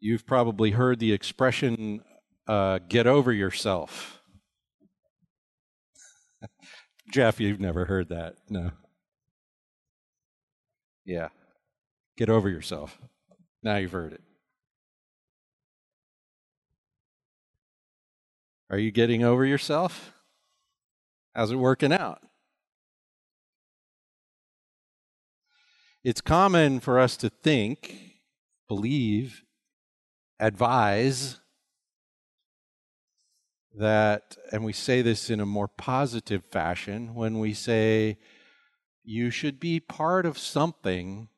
You've probably heard the expression, uh, get over yourself. Jeff, you've never heard that. No. Yeah. Get over yourself. Now you've heard it. Are you getting over yourself? How's it working out? It's common for us to think, believe, advise that, and we say this in a more positive fashion when we say, you should be part of something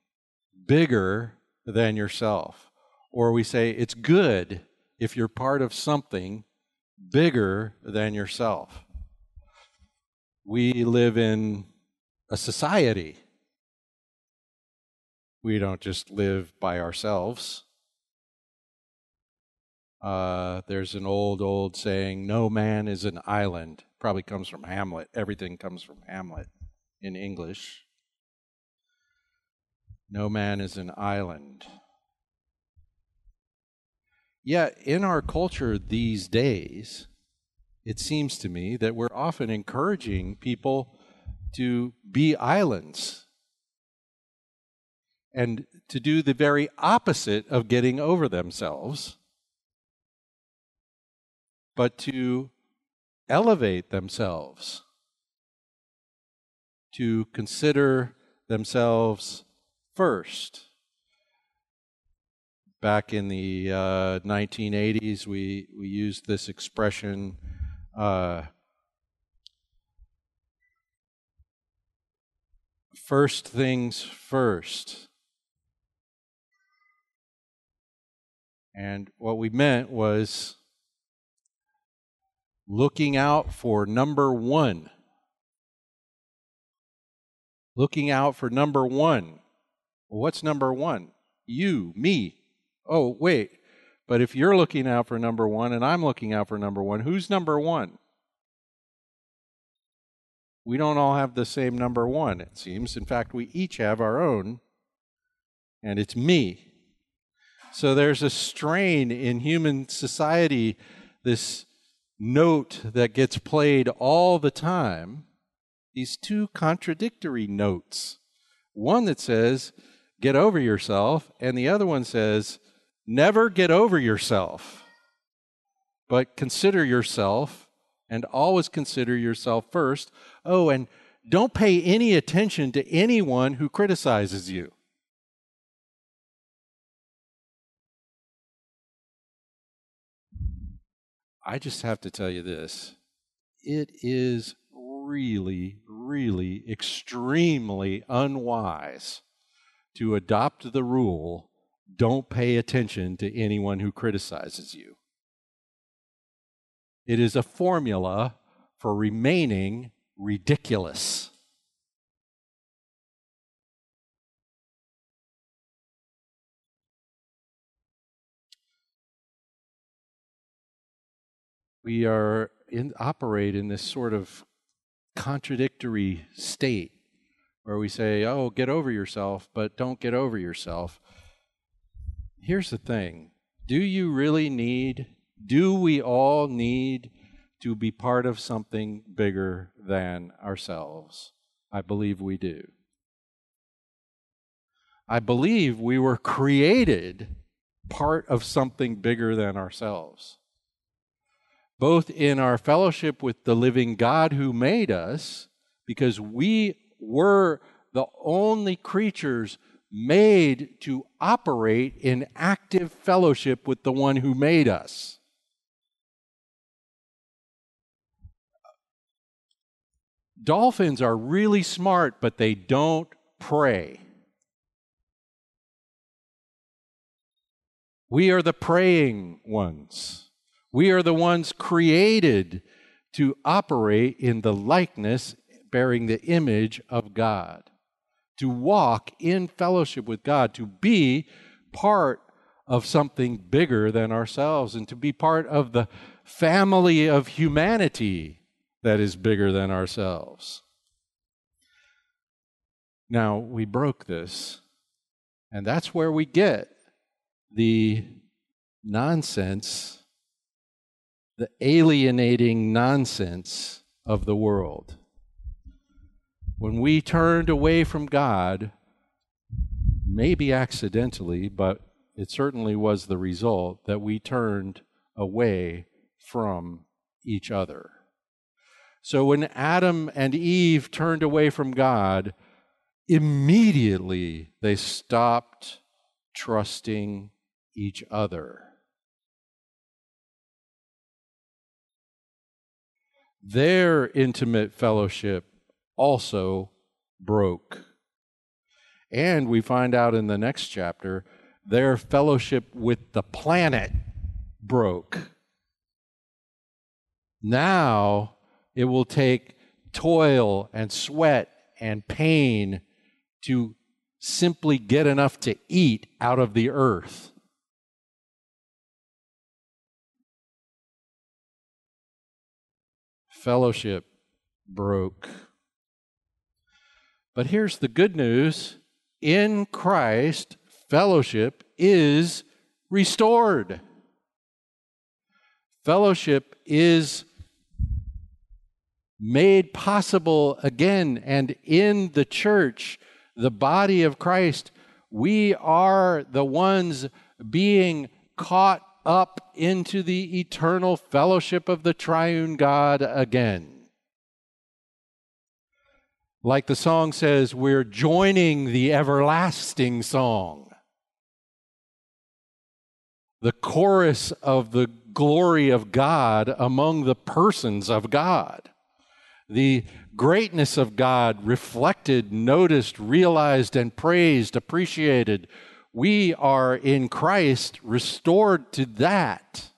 bigger than yourself. Or we say, it's good if you're part of something bigger than yourself. We live in a society. We don't just live by ourselves. Uh, there's an old, old saying, no man is an island. Probably comes from Hamlet. Everything comes from Hamlet in English. No man is an island. Yet, in our culture these days, it seems to me that we're often encouraging people to be islands and to do the very opposite of getting over themselves, but to elevate themselves, to consider themselves first. Back in the uh, 1980s, we, we used this expression. Uh, first things first. And what we meant was looking out for number one. Looking out for number one. Well, what's number one? You, me. Oh, wait. But if you're looking out for number one and I'm looking out for number one, who's number one? We don't all have the same number one, it seems. In fact, we each have our own, and it's me. So there's a strain in human society, this note that gets played all the time, these two contradictory notes. One that says, get over yourself, and the other one says, never get over yourself, but consider yourself and always consider yourself first. Oh, and don't pay any attention to anyone who criticizes you. I just have to tell you this it is really, really extremely unwise to adopt the rule don't pay attention to anyone who criticizes you. It is a formula for remaining ridiculous. We are in, operate in this sort of contradictory state where we say, oh, get over yourself, but don't get over yourself. Here's the thing do you really need, do we all need to be part of something bigger than ourselves? I believe we do. I believe we were created part of something bigger than ourselves. Both in our fellowship with the living God who made us, because we were the only creatures made to operate in active fellowship with the one who made us. Dolphins are really smart, but they don't pray. We are the praying ones. We are the ones created to operate in the likeness bearing the image of God, to walk in fellowship with God, to be part of something bigger than ourselves, and to be part of the family of humanity that is bigger than ourselves. Now, we broke this, and that's where we get the nonsense, the alienating nonsense of the world. When we turned away from God, maybe accidentally, but it certainly was the result that we turned away from each other. So when Adam and Eve turned away from God, immediately they stopped trusting each other. Their intimate fellowship also broke. And we find out in the next chapter, their fellowship with the planet broke. Now it will take toil and sweat and pain to simply get enough to eat out of the earth. Fellowship broke. But here's the good news in Christ, fellowship is restored. Fellowship is made possible again. And in the church, the body of Christ, we are the ones being caught up into the eternal fellowship of the triune God again. Like the song says, we're joining the everlasting song. The chorus of the glory of God among the persons of God the greatness of God reflected, noticed, realized, and praised, appreciated. We are in Christ restored to that.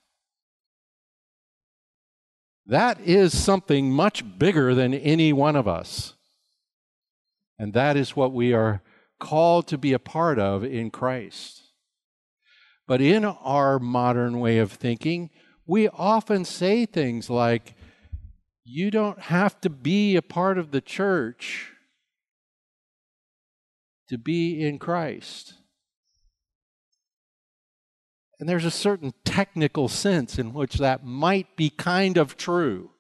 That is something much bigger than any one of us. And that is what we are called to be a part of in Christ. But in our modern way of thinking, we often say things like, you don't have to be a part of the church to be in Christ. And there's a certain technical sense in which that might be kind of true.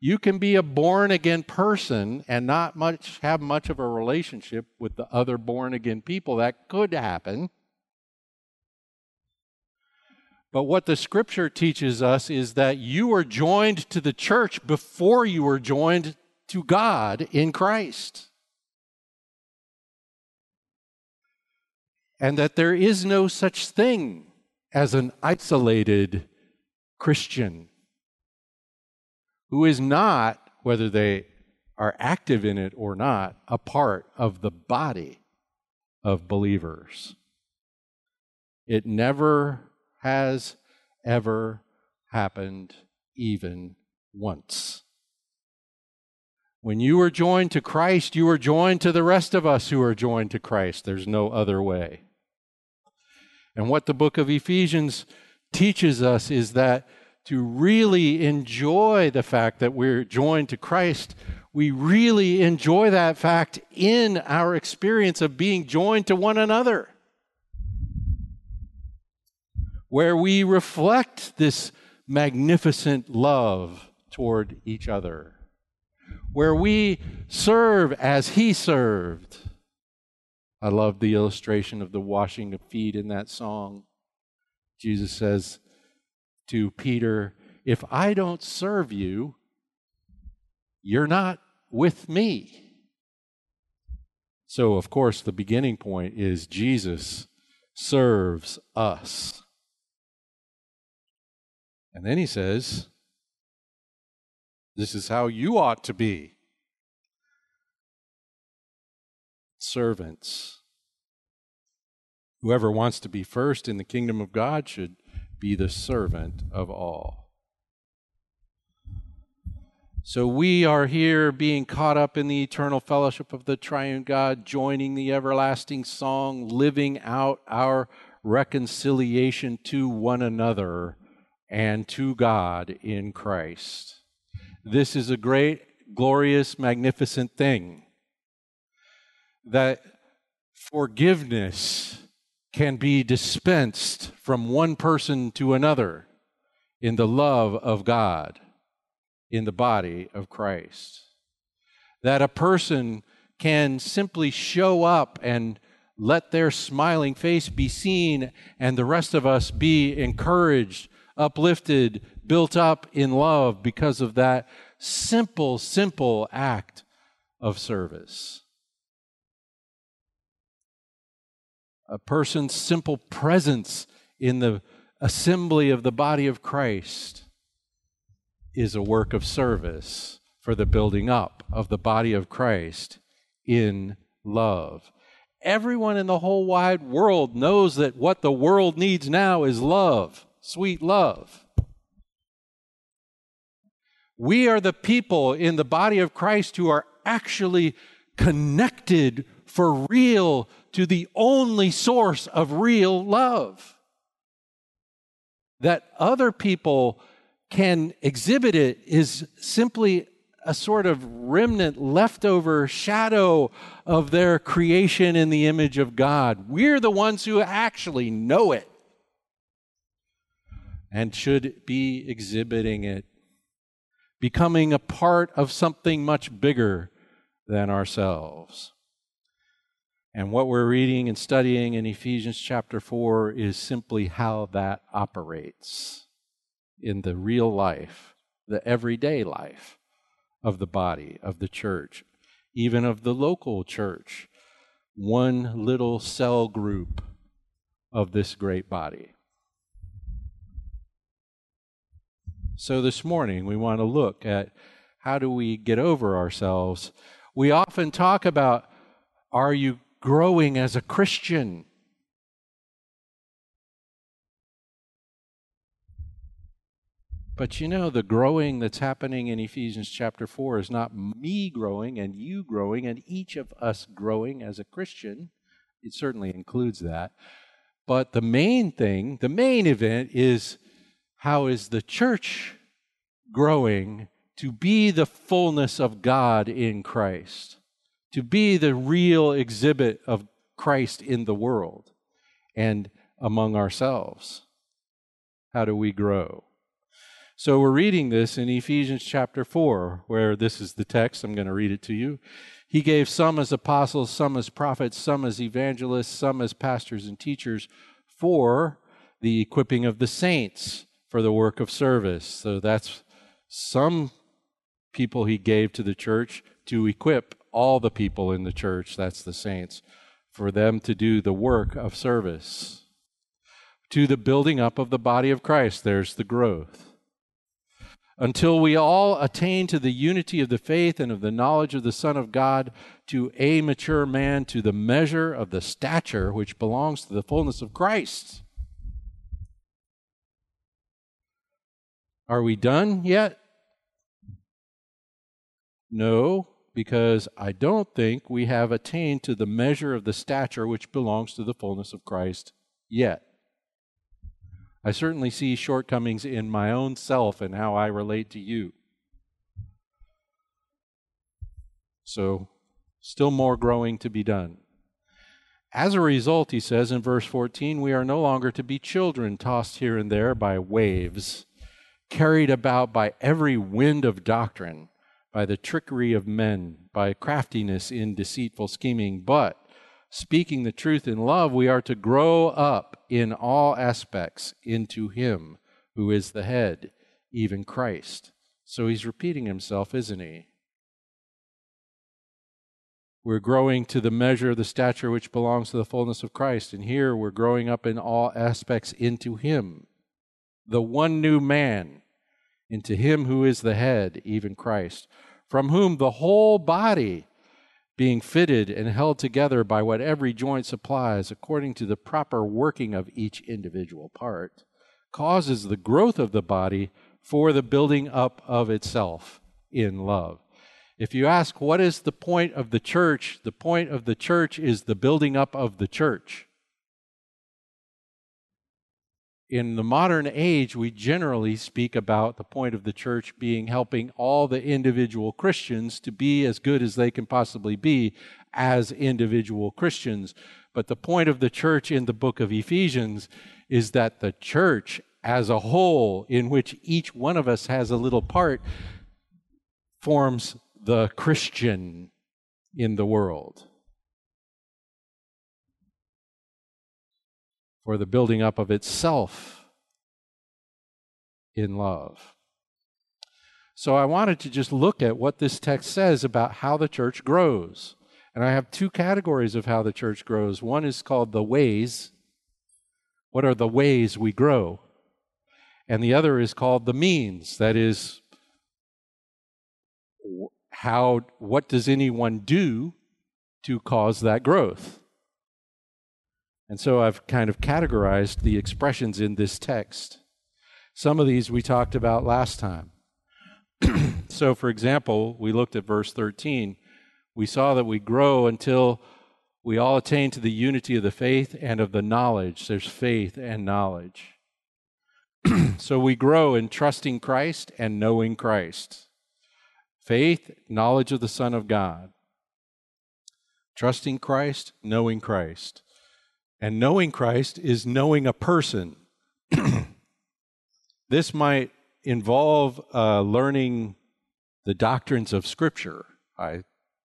You can be a born again person and not much have much of a relationship with the other born again people. That could happen. But what the scripture teaches us is that you are joined to the church before you were joined to God in Christ. And that there is no such thing as an isolated Christian who is not, whether they are active in it or not, a part of the body of believers. It never has ever happened even once. When you are joined to Christ, you are joined to the rest of us who are joined to Christ. There's no other way. And what the book of Ephesians teaches us is that to really enjoy the fact that we're joined to Christ, we really enjoy that fact in our experience of being joined to one another where we reflect this magnificent love toward each other, where we serve as He served. I love the illustration of the washing of feet in that song. Jesus says to Peter, If I don't serve you, you're not with me. So, of course, the beginning point is Jesus serves us. And then he says, This is how you ought to be servants. Whoever wants to be first in the kingdom of God should be the servant of all. So we are here being caught up in the eternal fellowship of the triune God, joining the everlasting song, living out our reconciliation to one another and to God in Christ. This is a great, glorious, magnificent thing. That forgiveness can be dispensed from one person to another in the love of God in the body of Christ. That a person can simply show up and let their smiling face be seen, and the rest of us be encouraged, uplifted, built up in love because of that simple, simple act of service. A person's simple presence in the assembly of the body of Christ is a work of service for the building up of the body of Christ in love. Everyone in the whole wide world knows that what the world needs now is love, sweet love. We are the people in the body of Christ who are actually connected for real to the only source of real love. That other people can exhibit it is simply a sort of remnant, leftover shadow of their creation in the image of God. We're the ones who actually know it and should be exhibiting it, becoming a part of something much bigger than ourselves. And what we're reading and studying in Ephesians chapter 4 is simply how that operates in the real life, the everyday life of the body, of the church, even of the local church, one little cell group of this great body. So this morning we want to look at how do we get over ourselves. We often talk about are you growing as a Christian? But you know, the growing that's happening in Ephesians chapter 4 is not me growing and you growing and each of us growing as a Christian. It certainly includes that. But the main thing, the main event is how is the church growing to be the fullness of God in Christ, to be the real exhibit of Christ in the world and among ourselves? How do we grow? So we're reading this in Ephesians chapter 4, where this is the text. I'm going to read it to you. He gave some as apostles, some as prophets, some as evangelists, some as pastors and teachers for the equipping of the saints for the work of service. So that's some people he gave to the church to equip all the people in the church, that's the saints, for them to do the work of service. To the building up of the body of Christ, there's the growth until we all attain to the unity of the faith and of the knowledge of the Son of God, to a mature man, to the measure of the stature which belongs to the fullness of Christ. Are we done yet? No, because I don't think we have attained to the measure of the stature which belongs to the fullness of Christ yet. I certainly see shortcomings in my own self and how I relate to you. So, still more growing to be done. As a result, he says in verse 14, we are no longer to be children tossed here and there by waves, carried about by every wind of doctrine, by the trickery of men, by craftiness in deceitful scheming, but speaking the truth in love, we are to grow up in all aspects into Him who is the head, even Christ. So he's repeating himself, isn't he? We're growing to the measure of the stature which belongs to the fullness of Christ. And here we're growing up in all aspects into Him, the one new man, into Him who is the head, even Christ, from whom the whole body being fitted and held together by what every joint supplies according to the proper working of each individual part, causes the growth of the body for the building up of itself in love. If you ask what is the point of the church, the point of the church is the building up of the church in the modern age, we generally speak about the point of the church being helping all the individual Christians to be as good as they can possibly be as individual Christians. But the point of the church in the book of Ephesians is that the church as a whole, in which each one of us has a little part, forms the Christian in the world. For the building up of itself in love. So I wanted to just look at what this text says about how the church grows. And I have two categories of how the church grows. One is called the ways. What are the ways we grow? And the other is called the means. That is, how, what does anyone do to cause that growth? And so I've kind of categorized the expressions in this text. Some of these we talked about last time. so, for example, we looked at verse 13. We saw that we grow until we all attain to the unity of the faith and of the knowledge. There's faith and knowledge. so we grow in trusting Christ and knowing Christ. Faith, knowledge of the Son of God. Trusting Christ, knowing Christ. And knowing Christ is knowing a person. this might involve uh, learning the doctrines of Scripture. I,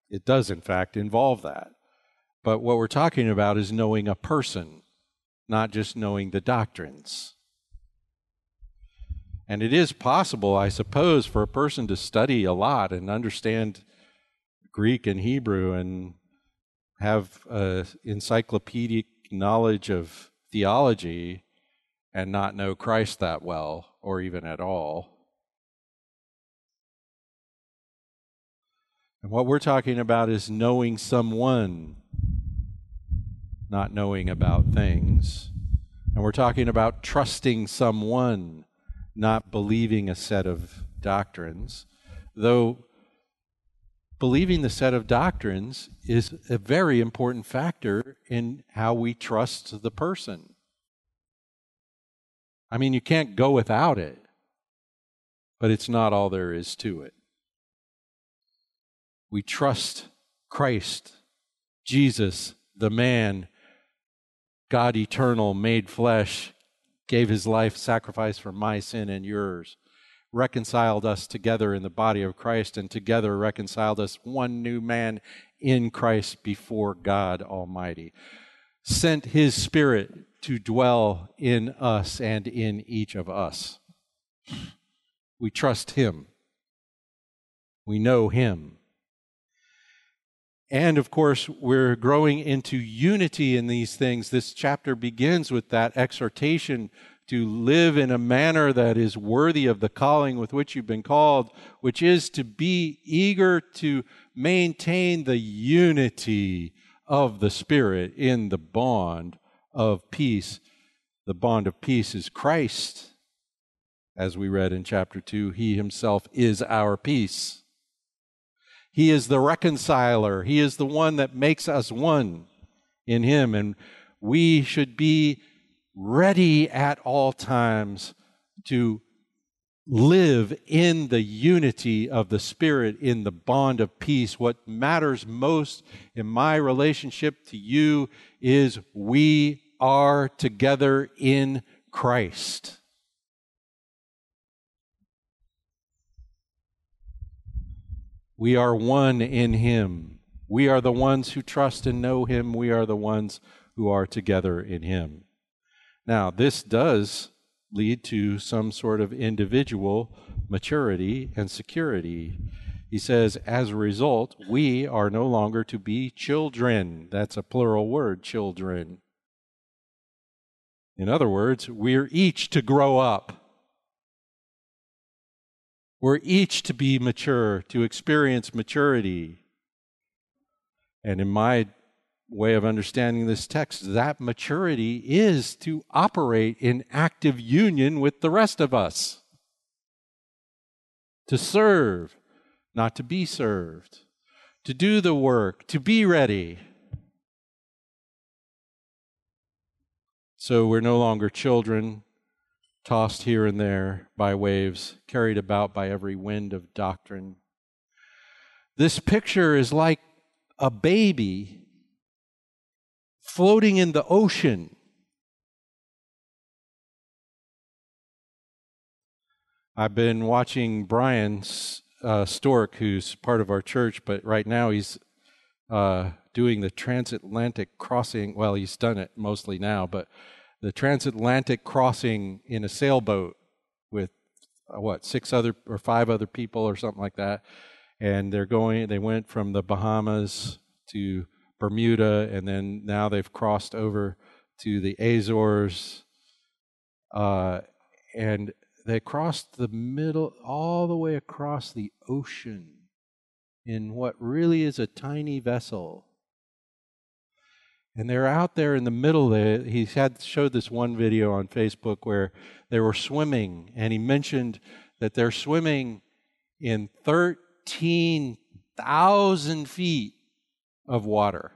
it does, in fact, involve that. But what we're talking about is knowing a person, not just knowing the doctrines. And it is possible, I suppose, for a person to study a lot and understand Greek and Hebrew and have uh, encyclopedic knowledge of theology and not know Christ that well or even at all. And what we're talking about is knowing someone, not knowing about things. And we're talking about trusting someone, not believing a set of doctrines. Though believing the set of doctrines is a very important factor in how we trust the person. I mean, you can't go without it, but it's not all there is to it. We trust Christ, Jesus, the man, God eternal, made flesh, gave his life sacrifice for my sin and yours, reconciled us together in the body of Christ, and together reconciled us one new man in Christ before God Almighty. Sent his Spirit to dwell in us and in each of us. We trust Him. We know Him. And of course, we're growing into unity in these things. This chapter begins with that exhortation to live in a manner that is worthy of the calling with which you've been called, which is to be eager to maintain the unity of the Spirit in the bond of peace. The bond of peace is Christ. As we read in chapter 2, He Himself is our peace. He is the reconciler. He is the one that makes us one in Him. And we should be ready at all times to live in the unity of the Spirit, in the bond of peace. What matters most in my relationship to you is we are together in Christ. We are one in Him. We are the ones who trust and know Him. We are the ones who are together in Him. Now, this does lead to some sort of individual maturity and security. He says, as a result, we are no longer to be children. That's a plural word, children. In other words, we're each to grow up. We're each to be mature, to experience maturity. And in my way of understanding this text, that maturity is to operate in active union with the rest of us, to serve, not to be served, to do the work, to be ready. So we're no longer children tossed here and there by waves, carried about by every wind of doctrine. This picture is like a baby floating in the ocean. I've been watching Brian uh, Stork, who's part of our church, but right now he's uh, doing the transatlantic crossing. Well, he's done it mostly now, but the transatlantic crossing in a sailboat with uh, what six other or five other people or something like that, and they're going. They went from the Bahamas to Bermuda, and then now they've crossed over to the Azores. Uh, and they crossed the middle, all the way across the ocean in what really is a tiny vessel. And they're out there in the middle. He had showed this one video on Facebook where they were swimming, and he mentioned that they're swimming in 13,000 feet of water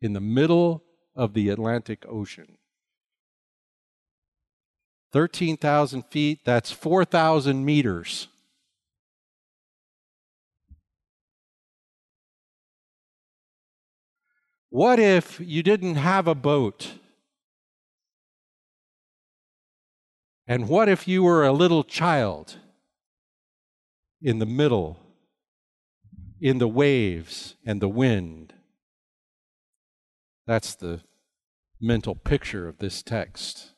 in the middle of the Atlantic Ocean. 13,000 feet, that's 4,000 meters. What if you didn't have a boat? And what if you were a little child in the middle, in the waves and the wind? That's the mental picture of this text.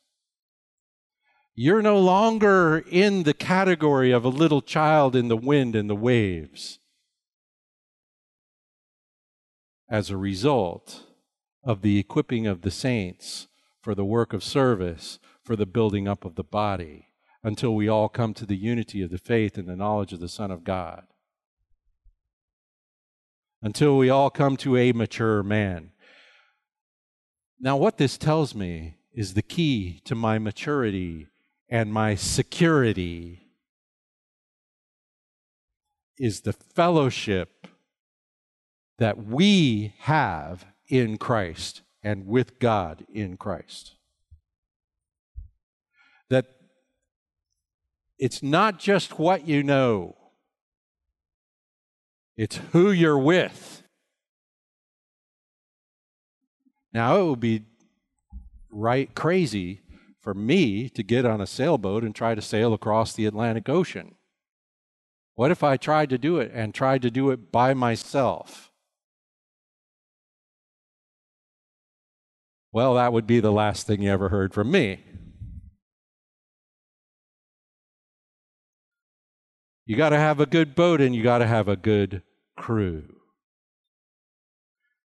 You're no longer in the category of a little child in the wind and the waves. As a result of the equipping of the saints for the work of service, for the building up of the body, until we all come to the unity of the faith and the knowledge of the Son of God. Until we all come to a mature man. Now, what this tells me is the key to my maturity and my security is the fellowship that we have in Christ and with God in Christ. That it's not just what you know, it's who you're with. Now, it would be right crazy for me to get on a sailboat and try to sail across the Atlantic Ocean? What if I tried to do it and tried to do it by myself? Well, that would be the last thing you ever heard from me. You got to have a good boat and you got to have a good crew.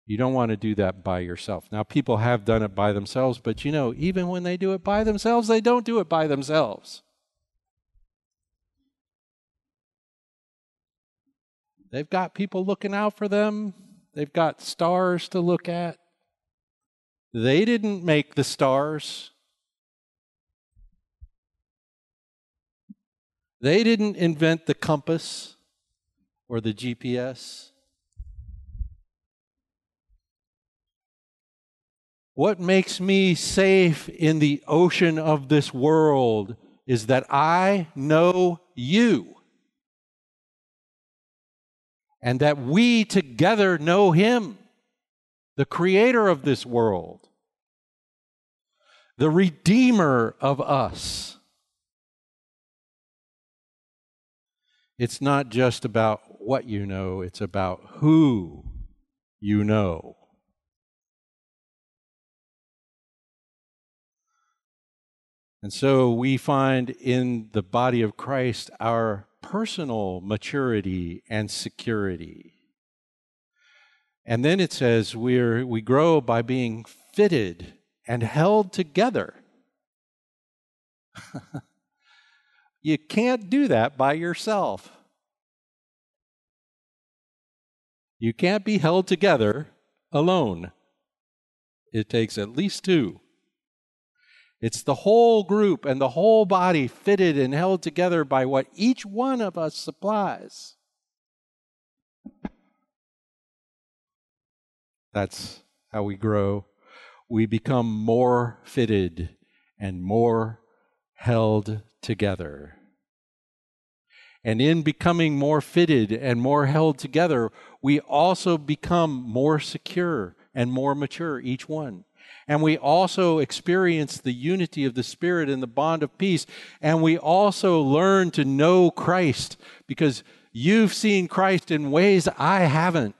You don't want to do that by yourself. Now, people have done it by themselves, but you know, even when they do it by themselves, they don't do it by themselves. They've got people looking out for them, they've got stars to look at. They didn't make the stars. They didn't invent the compass or the GPS. What makes me safe in the ocean of this world is that I know you. And that we together know him, the creator of this world, the redeemer of us. It's not just about what you know, it's about who you know. And so we find in the body of Christ our personal maturity and security. And then it says we're, we grow by being fitted and held together. you can't do that by yourself. You can't be held together alone. It takes at least two. It's the whole group and the whole body fitted and held together by what each one of us supplies. That's how we grow. We become more fitted and more held together. And in becoming more fitted and more held together, we also become more secure and more mature, each one. And we also experience the unity of the Spirit and the bond of peace. And we also learn to know Christ because you've seen Christ in ways I haven't.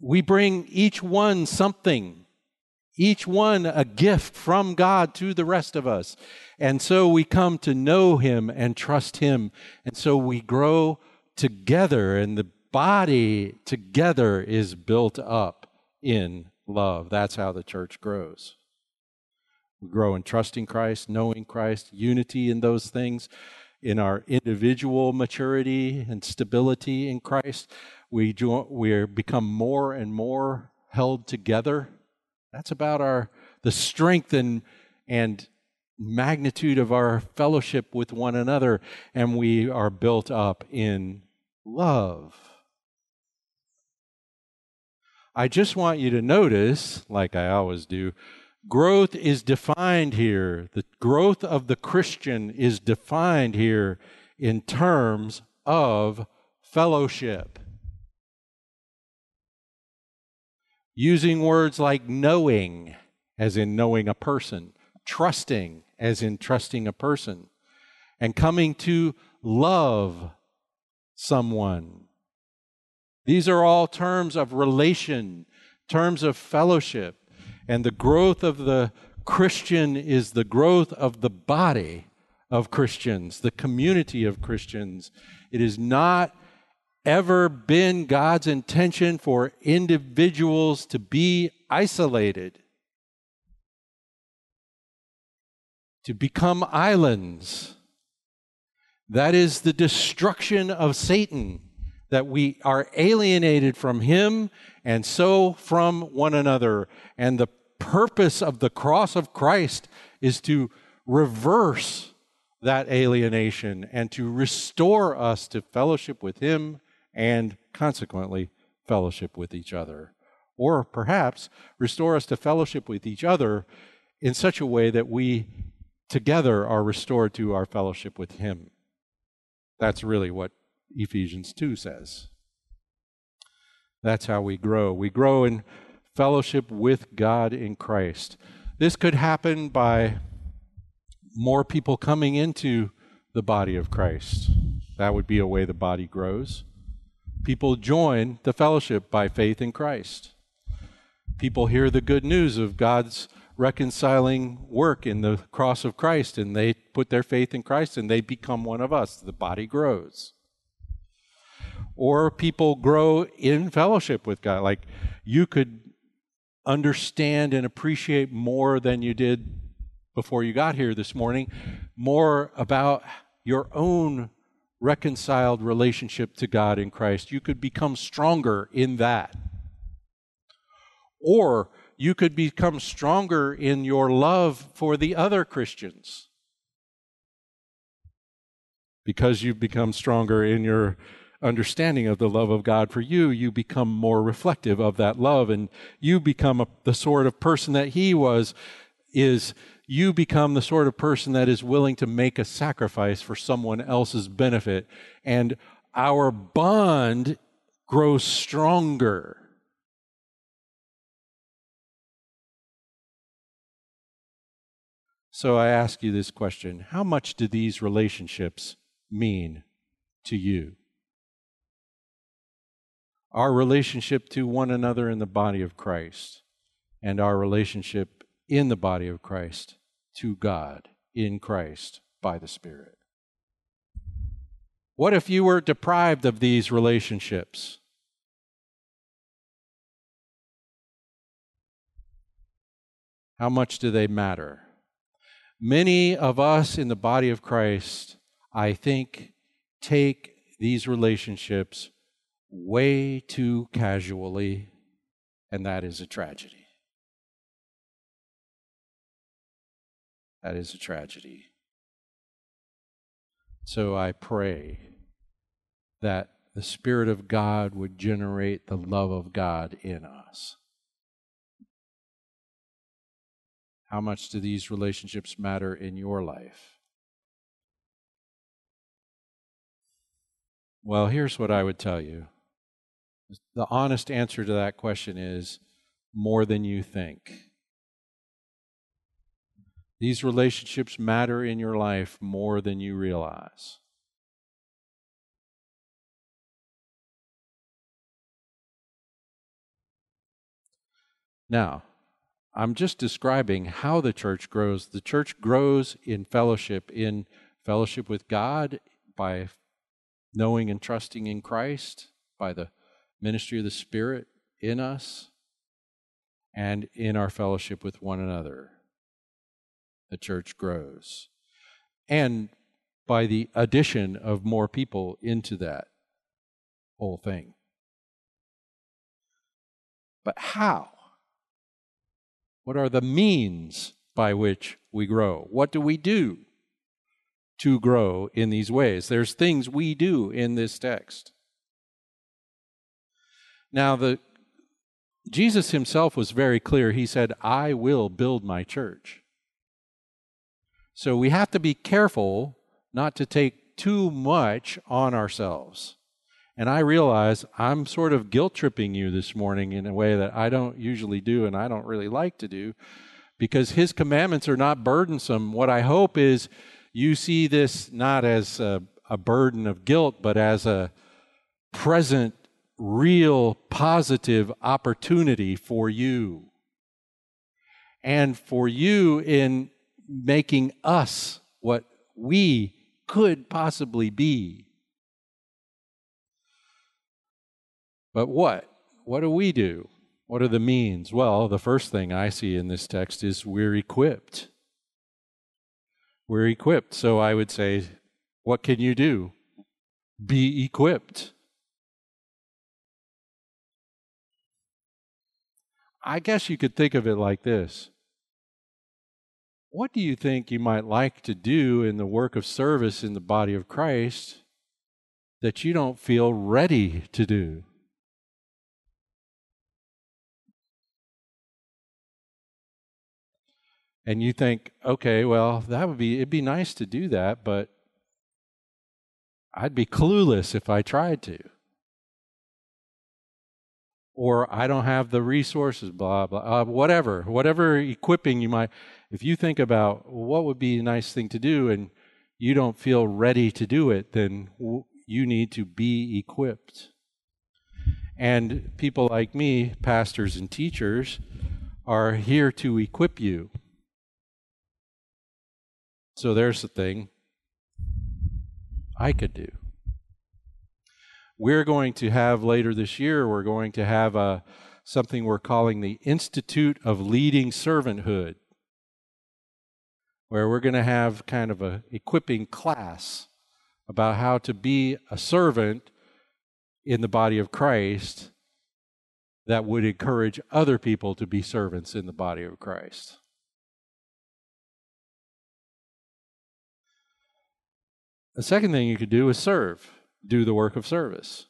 We bring each one something, each one a gift from God to the rest of us. And so we come to know Him and trust Him. And so we grow together, and the body together is built up in love. That's how the church grows. We grow in trusting Christ, knowing Christ, unity in those things, in our individual maturity and stability in Christ. We, jo- we become more and more held together. That's about our the strength and, and magnitude of our fellowship with one another, and we are built up in love. I just want you to notice, like I always do, growth is defined here. The growth of the Christian is defined here in terms of fellowship. Using words like knowing, as in knowing a person, trusting, as in trusting a person, and coming to love someone these are all terms of relation, terms of fellowship. And the growth of the Christian is the growth of the body of Christians, the community of Christians. It is not ever been God's intention for individuals to be isolated, to become islands. That is the destruction of Satan that we are alienated from Him and so from one another. And the purpose of the cross of Christ is to reverse that alienation and to restore us to fellowship with Him and consequently fellowship with each other. Or perhaps restore us to fellowship with each other in such a way that we together are restored to our fellowship with Him. That's really what Ephesians 2 says. That's how we grow. We grow in fellowship with God in Christ. This could happen by more people coming into the body of Christ. That would be a way the body grows. People join the fellowship by faith in Christ. People hear the good news of God's reconciling work in the cross of Christ and they put their faith in Christ and they become one of us. The body grows or people grow in fellowship with God. Like you could understand and appreciate more than you did before you got here this morning, more about your own reconciled relationship to God in Christ. You could become stronger in that. Or you could become stronger in your love for the other Christians because you've become stronger in your understanding of the love of God for you, you become more reflective of that love and you become a, the sort of person that he was is you become the sort of person that is willing to make a sacrifice for someone else's benefit and our bond grows stronger. So I ask you this question How much do these relationships mean to you? our relationship to one another in the body of Christ and our relationship in the body of Christ to God in Christ by the Spirit. What if you were deprived of these relationships? How much do they matter? Many of us in the body of Christ, I think, take these relationships way too casually, and that is a tragedy. That is a tragedy. So I pray that the Spirit of God would generate the love of God in us. How much do these relationships matter in your life? Well, here's what I would tell you The honest answer to that question is more than you think. These relationships matter in your life more than you realize. Now, I'm just describing how the church grows. The church grows in fellowship, in fellowship with God by knowing and trusting in Christ, by the ministry of the Spirit in us, and in our fellowship with one another. The church grows. And by the addition of more people into that whole thing. But how? What are the means by which we grow? What do we do to grow in these ways? There's things we do in this text. Now, the Jesus himself was very clear. He said, I will build my church. So we have to be careful not to take too much on ourselves. And I realize I'm sort of guilt tripping you this morning in a way that I don't usually do and I don't really like to do because his commandments are not burdensome. What I hope is you see this not as a, a burden of guilt, but as a present, real, positive opportunity for you. And for you in making us what we could possibly be. But what? What do we do? What are the means? Well, the first thing I see in this text is we're equipped. We're equipped. So I would say, what can you do? Be equipped. I guess you could think of it like this. What do you think you might like to do in the work of service in the body of Christ that you don't feel ready to do? and you think, okay, well, that would be it'd be nice to do that, but I'd be clueless if I tried to. Or I don't have the resources, blah blah, uh, whatever, whatever equipping you might. If you think about what would be a nice thing to do, and you don't feel ready to do it, then you need to be equipped. And people like me, pastors and teachers, are here to equip you. So there's the thing I could do. We're going to have later this year, we're going to have a, something we're calling the Institute of Leading Servanthood, where we're going to have kind of a equipping class about how to be a servant in the body of Christ that would encourage other people to be servants in the body of Christ. The second thing you could do is serve, do the work of service,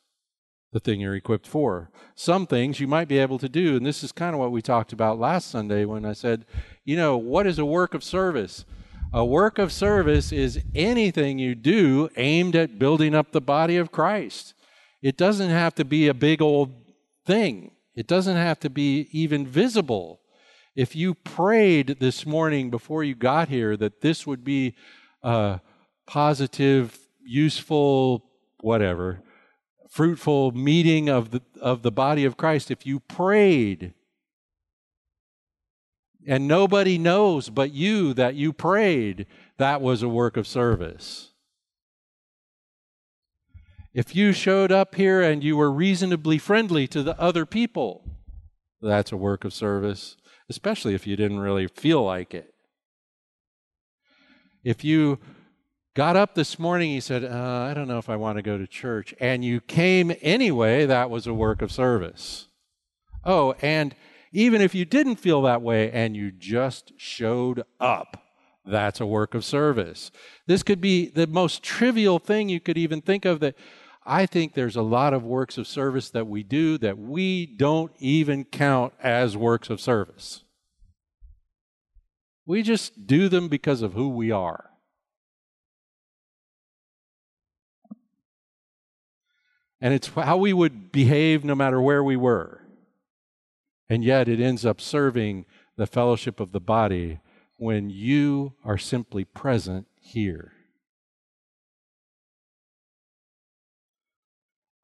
the thing you're equipped for. Some things you might be able to do, and this is kind of what we talked about last Sunday when I said, you know, what is a work of service? A work of service is anything you do aimed at building up the body of Christ. It doesn't have to be a big old thing, it doesn't have to be even visible. If you prayed this morning before you got here that this would be uh, positive, useful, whatever, fruitful meeting of the, of the body of Christ, if you prayed and nobody knows but you that you prayed, that was a work of service. If you showed up here and you were reasonably friendly to the other people, that's a work of service, especially if you didn't really feel like it. If you got up this morning, he said, uh, I don't know if I want to go to church. And you came anyway, that was a work of service. Oh, and even if you didn't feel that way and you just showed up, that's a work of service. This could be the most trivial thing you could even think of that I think there's a lot of works of service that we do that we don't even count as works of service. We just do them because of who we are. And it's how we would behave no matter where we were. And yet it ends up serving the fellowship of the body when you are simply present here.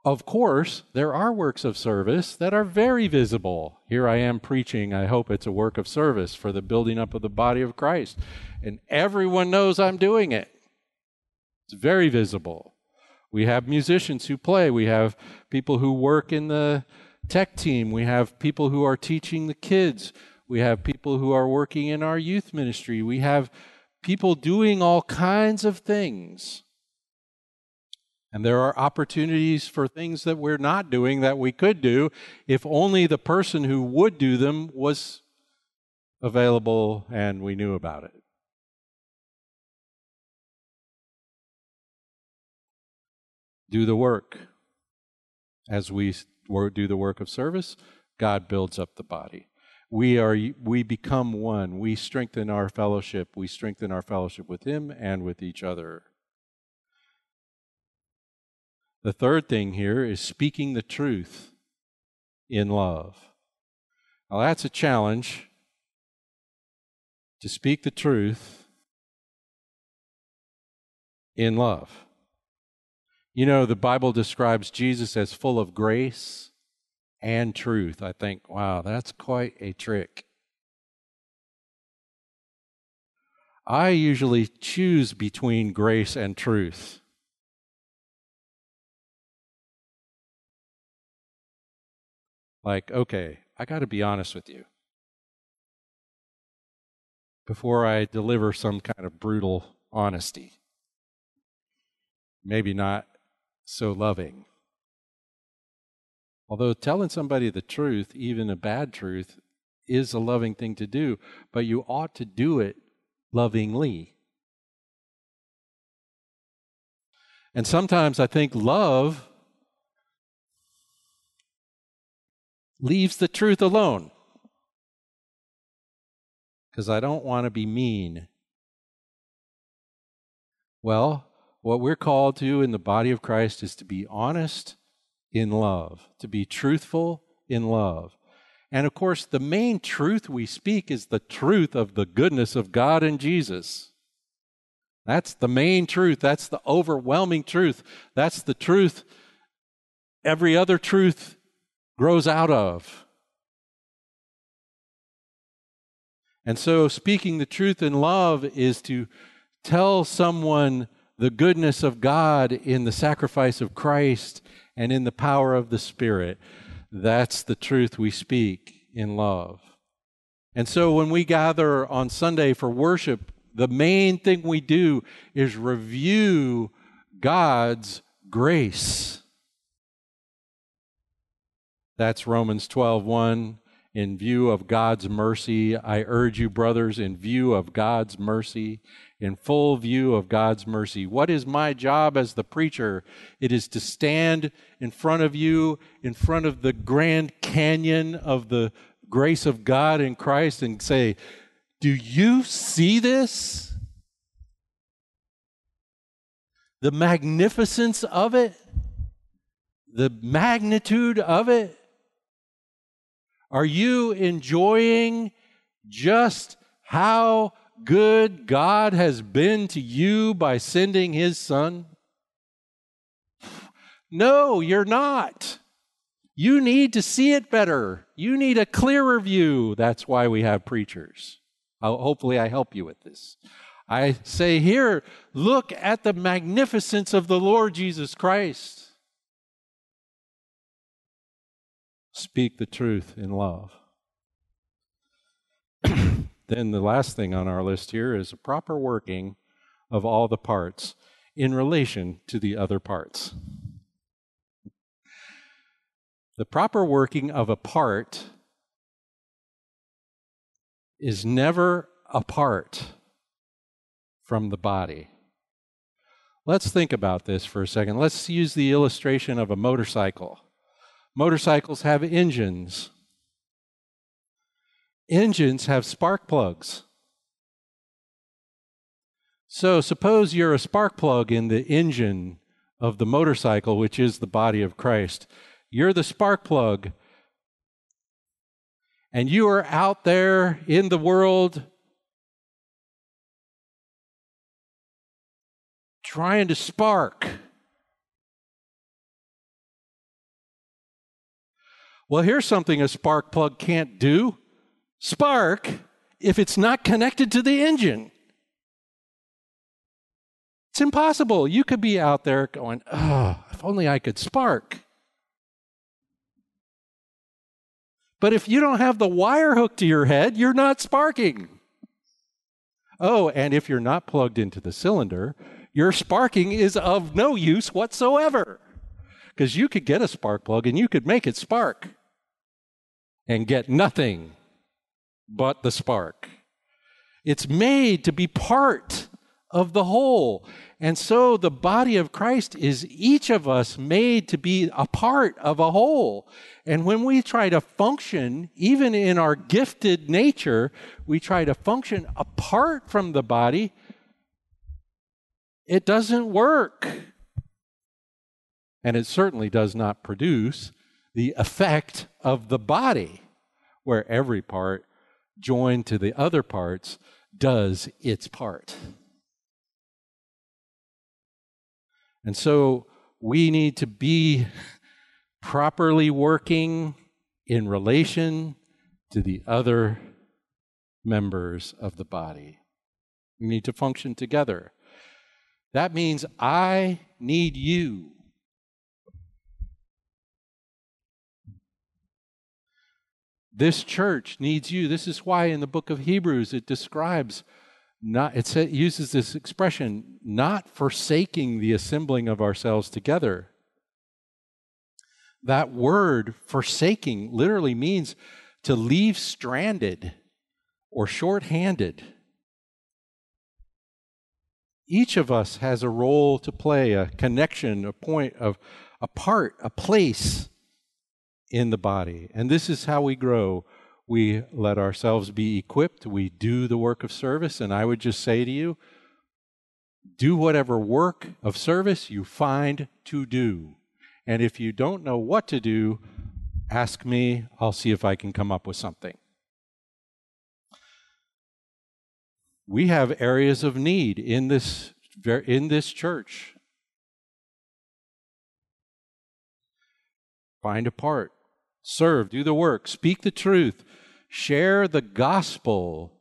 Of course, there are works of service that are very visible. Here I am preaching. I hope it's a work of service for the building up of the body of Christ. And everyone knows I'm doing it. It's very visible. We have musicians who play, we have people who work in the tech team, we have people who are teaching the kids, we have people who are working in our youth ministry, we have people doing all kinds of things. And there are opportunities for things that we're not doing that we could do if only the person who would do them was available and we knew about it. Do the work. As we do the work of service, God builds up the body. We are we become one. We strengthen our fellowship. We strengthen our fellowship with him and with each other. The third thing here is speaking the truth in love. Now, that's a challenge to speak the truth in love. You know, the Bible describes Jesus as full of grace and truth. I think, wow, that's quite a trick. I usually choose between grace and truth. Like, okay, I got to be honest with you. Before I deliver some kind of brutal honesty, maybe not so loving. Although telling somebody the truth, even a bad truth, is a loving thing to do, but you ought to do it lovingly. And sometimes I think love leaves the truth alone. Because I don't want to be mean. Well, what we're called to in the body of Christ is to be honest in love, to be truthful in love. And of course, the main truth we speak is the truth of the goodness of God and Jesus. That's the main truth. That's the overwhelming truth. That's the truth. Every other truth grows out of. And so, speaking the truth in love is to tell someone the goodness of God in the sacrifice of Christ and in the power of the Spirit. That's the truth we speak in love. And so, when we gather on Sunday for worship, the main thing we do is review God's grace. That's Romans 12:1. In view of God's mercy, I urge you, brothers, in view of God's mercy, in full view of God's mercy. What is my job as the preacher? It is to stand in front of you, in front of the Grand Canyon of the grace of God in Christ, and say, Do you see this? The magnificence of it? The magnitude of it? Are you enjoying just how good God has been to you by sending his son? No, you're not. You need to see it better. You need a clearer view. That's why we have preachers. I'll, hopefully, I help you with this. I say here, look at the magnificence of the Lord Jesus Christ. speak the truth in love. then the last thing on our list here is a proper working of all the parts in relation to the other parts. The proper working of a part is never apart from the body. Let's think about this for a second. Let's use the illustration of a motorcycle. Motorcycles have engines. Engines have spark plugs. So suppose you're a spark plug in the engine of the motorcycle, which is the body of Christ. You're the spark plug. And you are out there in the world trying to spark. Well, here's something a spark plug can't do spark if it's not connected to the engine. It's impossible. You could be out there going, oh, if only I could spark. But if you don't have the wire hooked to your head, you're not sparking. Oh, and if you're not plugged into the cylinder, your sparking is of no use whatsoever. Because you could get a spark plug and you could make it spark and get nothing but the spark. It's made to be part of the whole. And so the body of Christ is each of us made to be a part of a whole. And when we try to function, even in our gifted nature, we try to function apart from the body, it doesn't work. And it certainly does not produce the effect of the body, where every part joined to the other parts does its part. And so we need to be properly working in relation to the other members of the body. We need to function together. That means I need you. This church needs you. This is why in the book of Hebrews it describes not it uses this expression not forsaking the assembling of ourselves together that word forsaking literally means to leave stranded or short-handed each of us has a role to play a connection a point of a part a place in the body and this is how we grow we let ourselves be equipped, we do the work of service, and I would just say to you, do whatever work of service you find to do. And if you don't know what to do, ask me, I'll see if I can come up with something. We have areas of need in this, in this church. Find a part, serve, do the work, speak the truth, Share the gospel.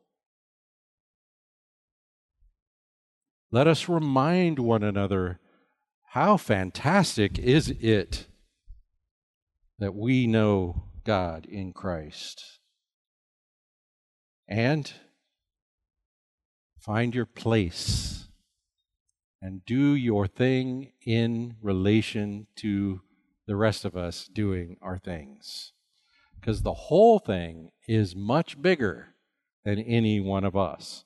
Let us remind one another how fantastic is it that we know God in Christ. And find your place and do your thing in relation to the rest of us doing our things because the whole thing is much bigger than any one of us.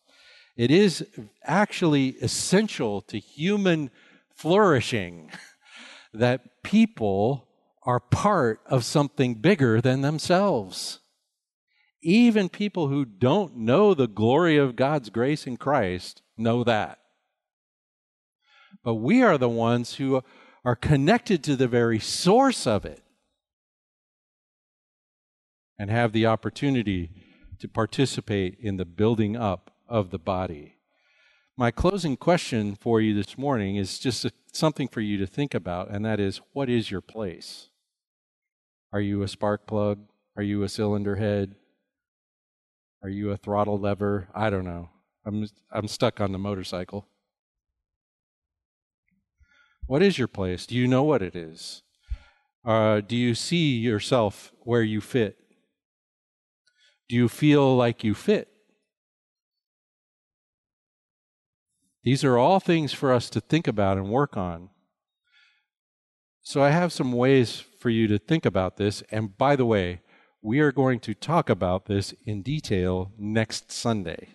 It is actually essential to human flourishing that people are part of something bigger than themselves. Even people who don't know the glory of God's grace in Christ know that. But we are the ones who are connected to the very source of it and have the opportunity to participate in the building up of the body. My closing question for you this morning is just a, something for you to think about, and that is what is your place? Are you a spark plug? Are you a cylinder head? Are you a throttle lever? I don't know. I'm, I'm stuck on the motorcycle. What is your place? Do you know what it is? Uh, do you see yourself where you fit? Do you feel like you fit? These are all things for us to think about and work on. So, I have some ways for you to think about this. And by the way, we are going to talk about this in detail next Sunday.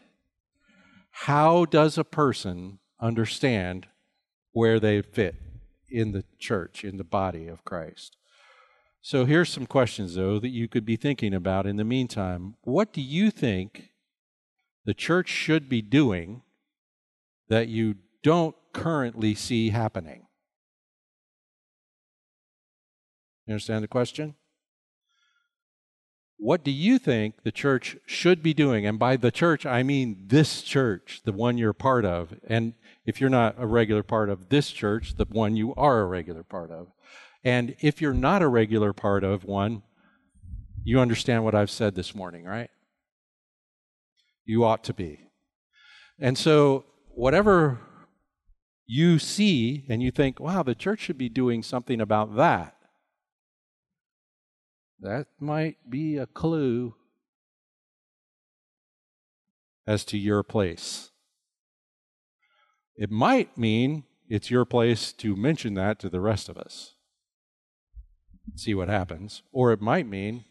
How does a person understand where they fit in the church, in the body of Christ. So here's some questions, though, that you could be thinking about in the meantime. What do you think the church should be doing that you don't currently see happening? You understand the question? What do you think the church should be doing? And by the church, I mean this church, the one you're part of. And if you're not a regular part of this church, the one you are a regular part of. And if you're not a regular part of one, you understand what I've said this morning, right? You ought to be. And so, whatever you see and you think, wow, the church should be doing something about that, that might be a clue as to your place. It might mean it's your place to mention that to the rest of us. See what happens. Or it might mean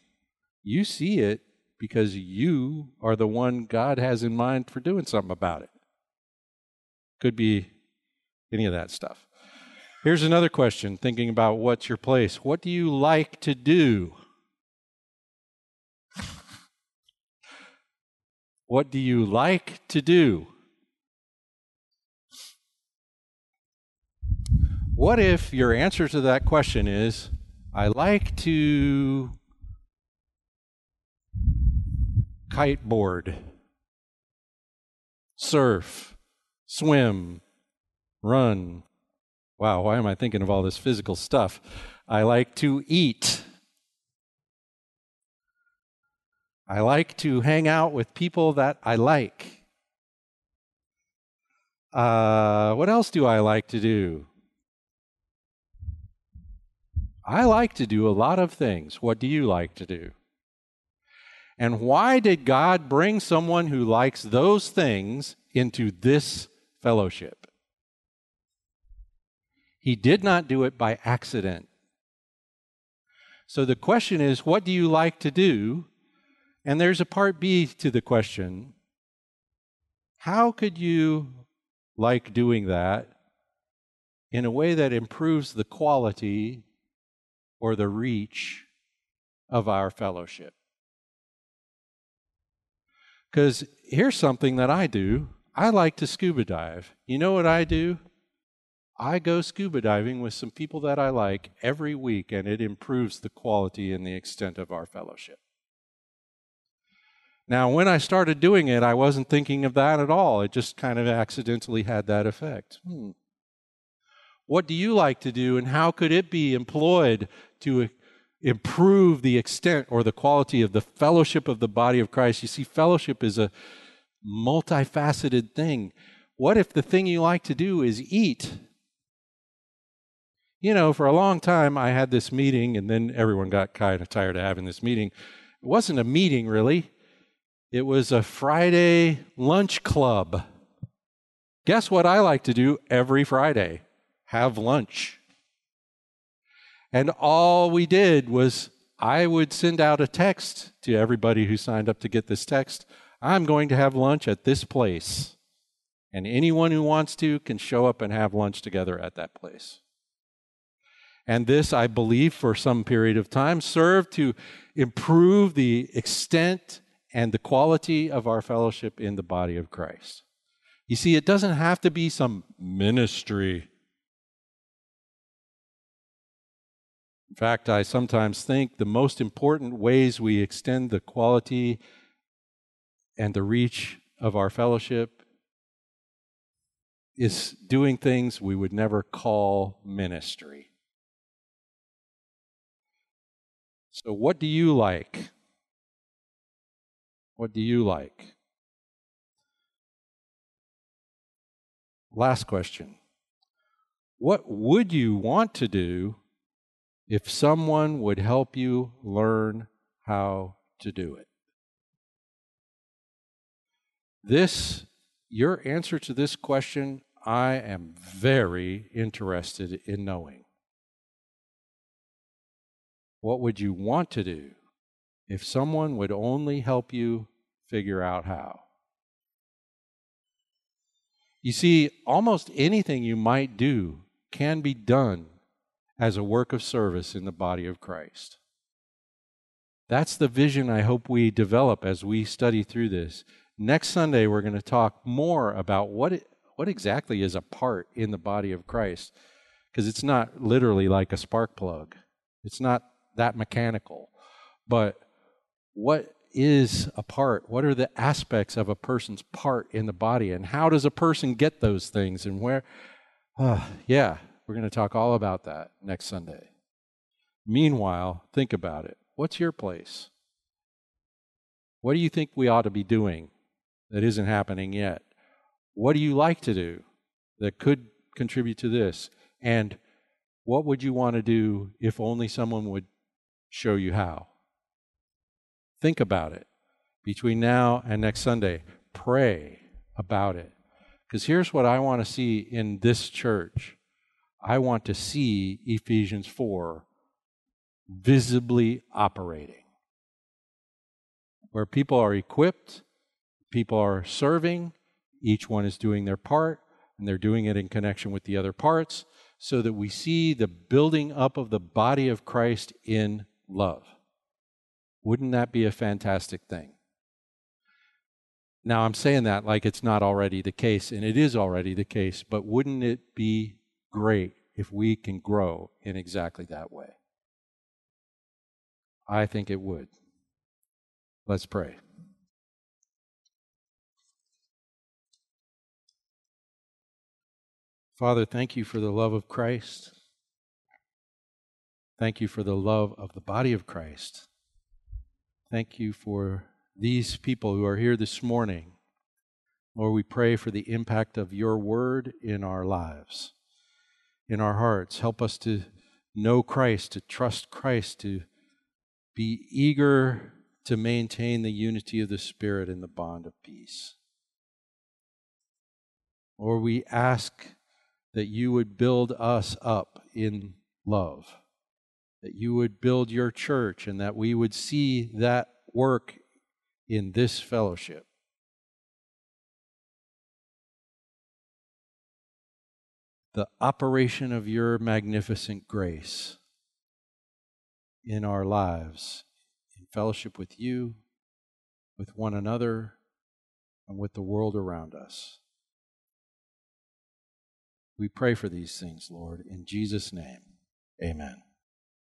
you see it because you are the one God has in mind for doing something about it. Could be any of that stuff. Here's another question thinking about what's your place. What do you like to do? What do you like to do? What if your answer to that question is, I like to kiteboard, surf, swim, run. Wow, why am I thinking of all this physical stuff? I like to eat. I like to hang out with people that I like. Uh, what else do I like to do? I like to do a lot of things. What do you like to do? And why did God bring someone who likes those things into this fellowship? He did not do it by accident. So the question is, what do you like to do? And there's a part B to the question How could you like doing that in a way that improves the quality or the reach of our fellowship? Because here's something that I do I like to scuba dive. You know what I do? I go scuba diving with some people that I like every week, and it improves the quality and the extent of our fellowship. Now, when I started doing it, I wasn't thinking of that at all. It just kind of accidentally had that effect. Hmm. What do you like to do, and how could it be employed to improve the extent or the quality of the fellowship of the body of Christ? You see, fellowship is a multifaceted thing. What if the thing you like to do is eat? You know, for a long time, I had this meeting, and then everyone got kind of tired of having this meeting. It wasn't a meeting, really. It was a Friday lunch club. Guess what I like to do every Friday? Have lunch. And all we did was I would send out a text to everybody who signed up to get this text. I'm going to have lunch at this place. And anyone who wants to can show up and have lunch together at that place. And this, I believe, for some period of time, served to improve the extent and the quality of our fellowship in the body of Christ. You see, it doesn't have to be some ministry. In fact, I sometimes think the most important ways we extend the quality and the reach of our fellowship is doing things we would never call ministry. So, what do you like? What do you like? Last question. What would you want to do if someone would help you learn how to do it? This, your answer to this question, I am very interested in knowing. What would you want to do? If someone would only help you figure out how. You see, almost anything you might do can be done as a work of service in the body of Christ. That's the vision I hope we develop as we study through this. Next Sunday, we're going to talk more about what, it, what exactly is a part in the body of Christ, because it's not literally like a spark plug. It's not that mechanical. But what is a part? What are the aspects of a person's part in the body? And how does a person get those things? And where? Uh, yeah, we're going to talk all about that next Sunday. Meanwhile, think about it. What's your place? What do you think we ought to be doing that isn't happening yet? What do you like to do that could contribute to this? And what would you want to do if only someone would show you how? Think about it. Between now and next Sunday, pray about it. Because here's what I want to see in this church I want to see Ephesians 4 visibly operating, where people are equipped, people are serving, each one is doing their part, and they're doing it in connection with the other parts, so that we see the building up of the body of Christ in love. Wouldn't that be a fantastic thing? Now, I'm saying that like it's not already the case, and it is already the case, but wouldn't it be great if we can grow in exactly that way? I think it would. Let's pray. Father, thank you for the love of Christ. Thank you for the love of the body of Christ. Thank you for these people who are here this morning. Lord, we pray for the impact of your word in our lives, in our hearts. Help us to know Christ, to trust Christ, to be eager to maintain the unity of the Spirit in the bond of peace. Or we ask that you would build us up in love that you would build your church and that we would see that work in this fellowship. The operation of your magnificent grace in our lives, in fellowship with you, with one another, and with the world around us. We pray for these things, Lord, in Jesus' name. Amen.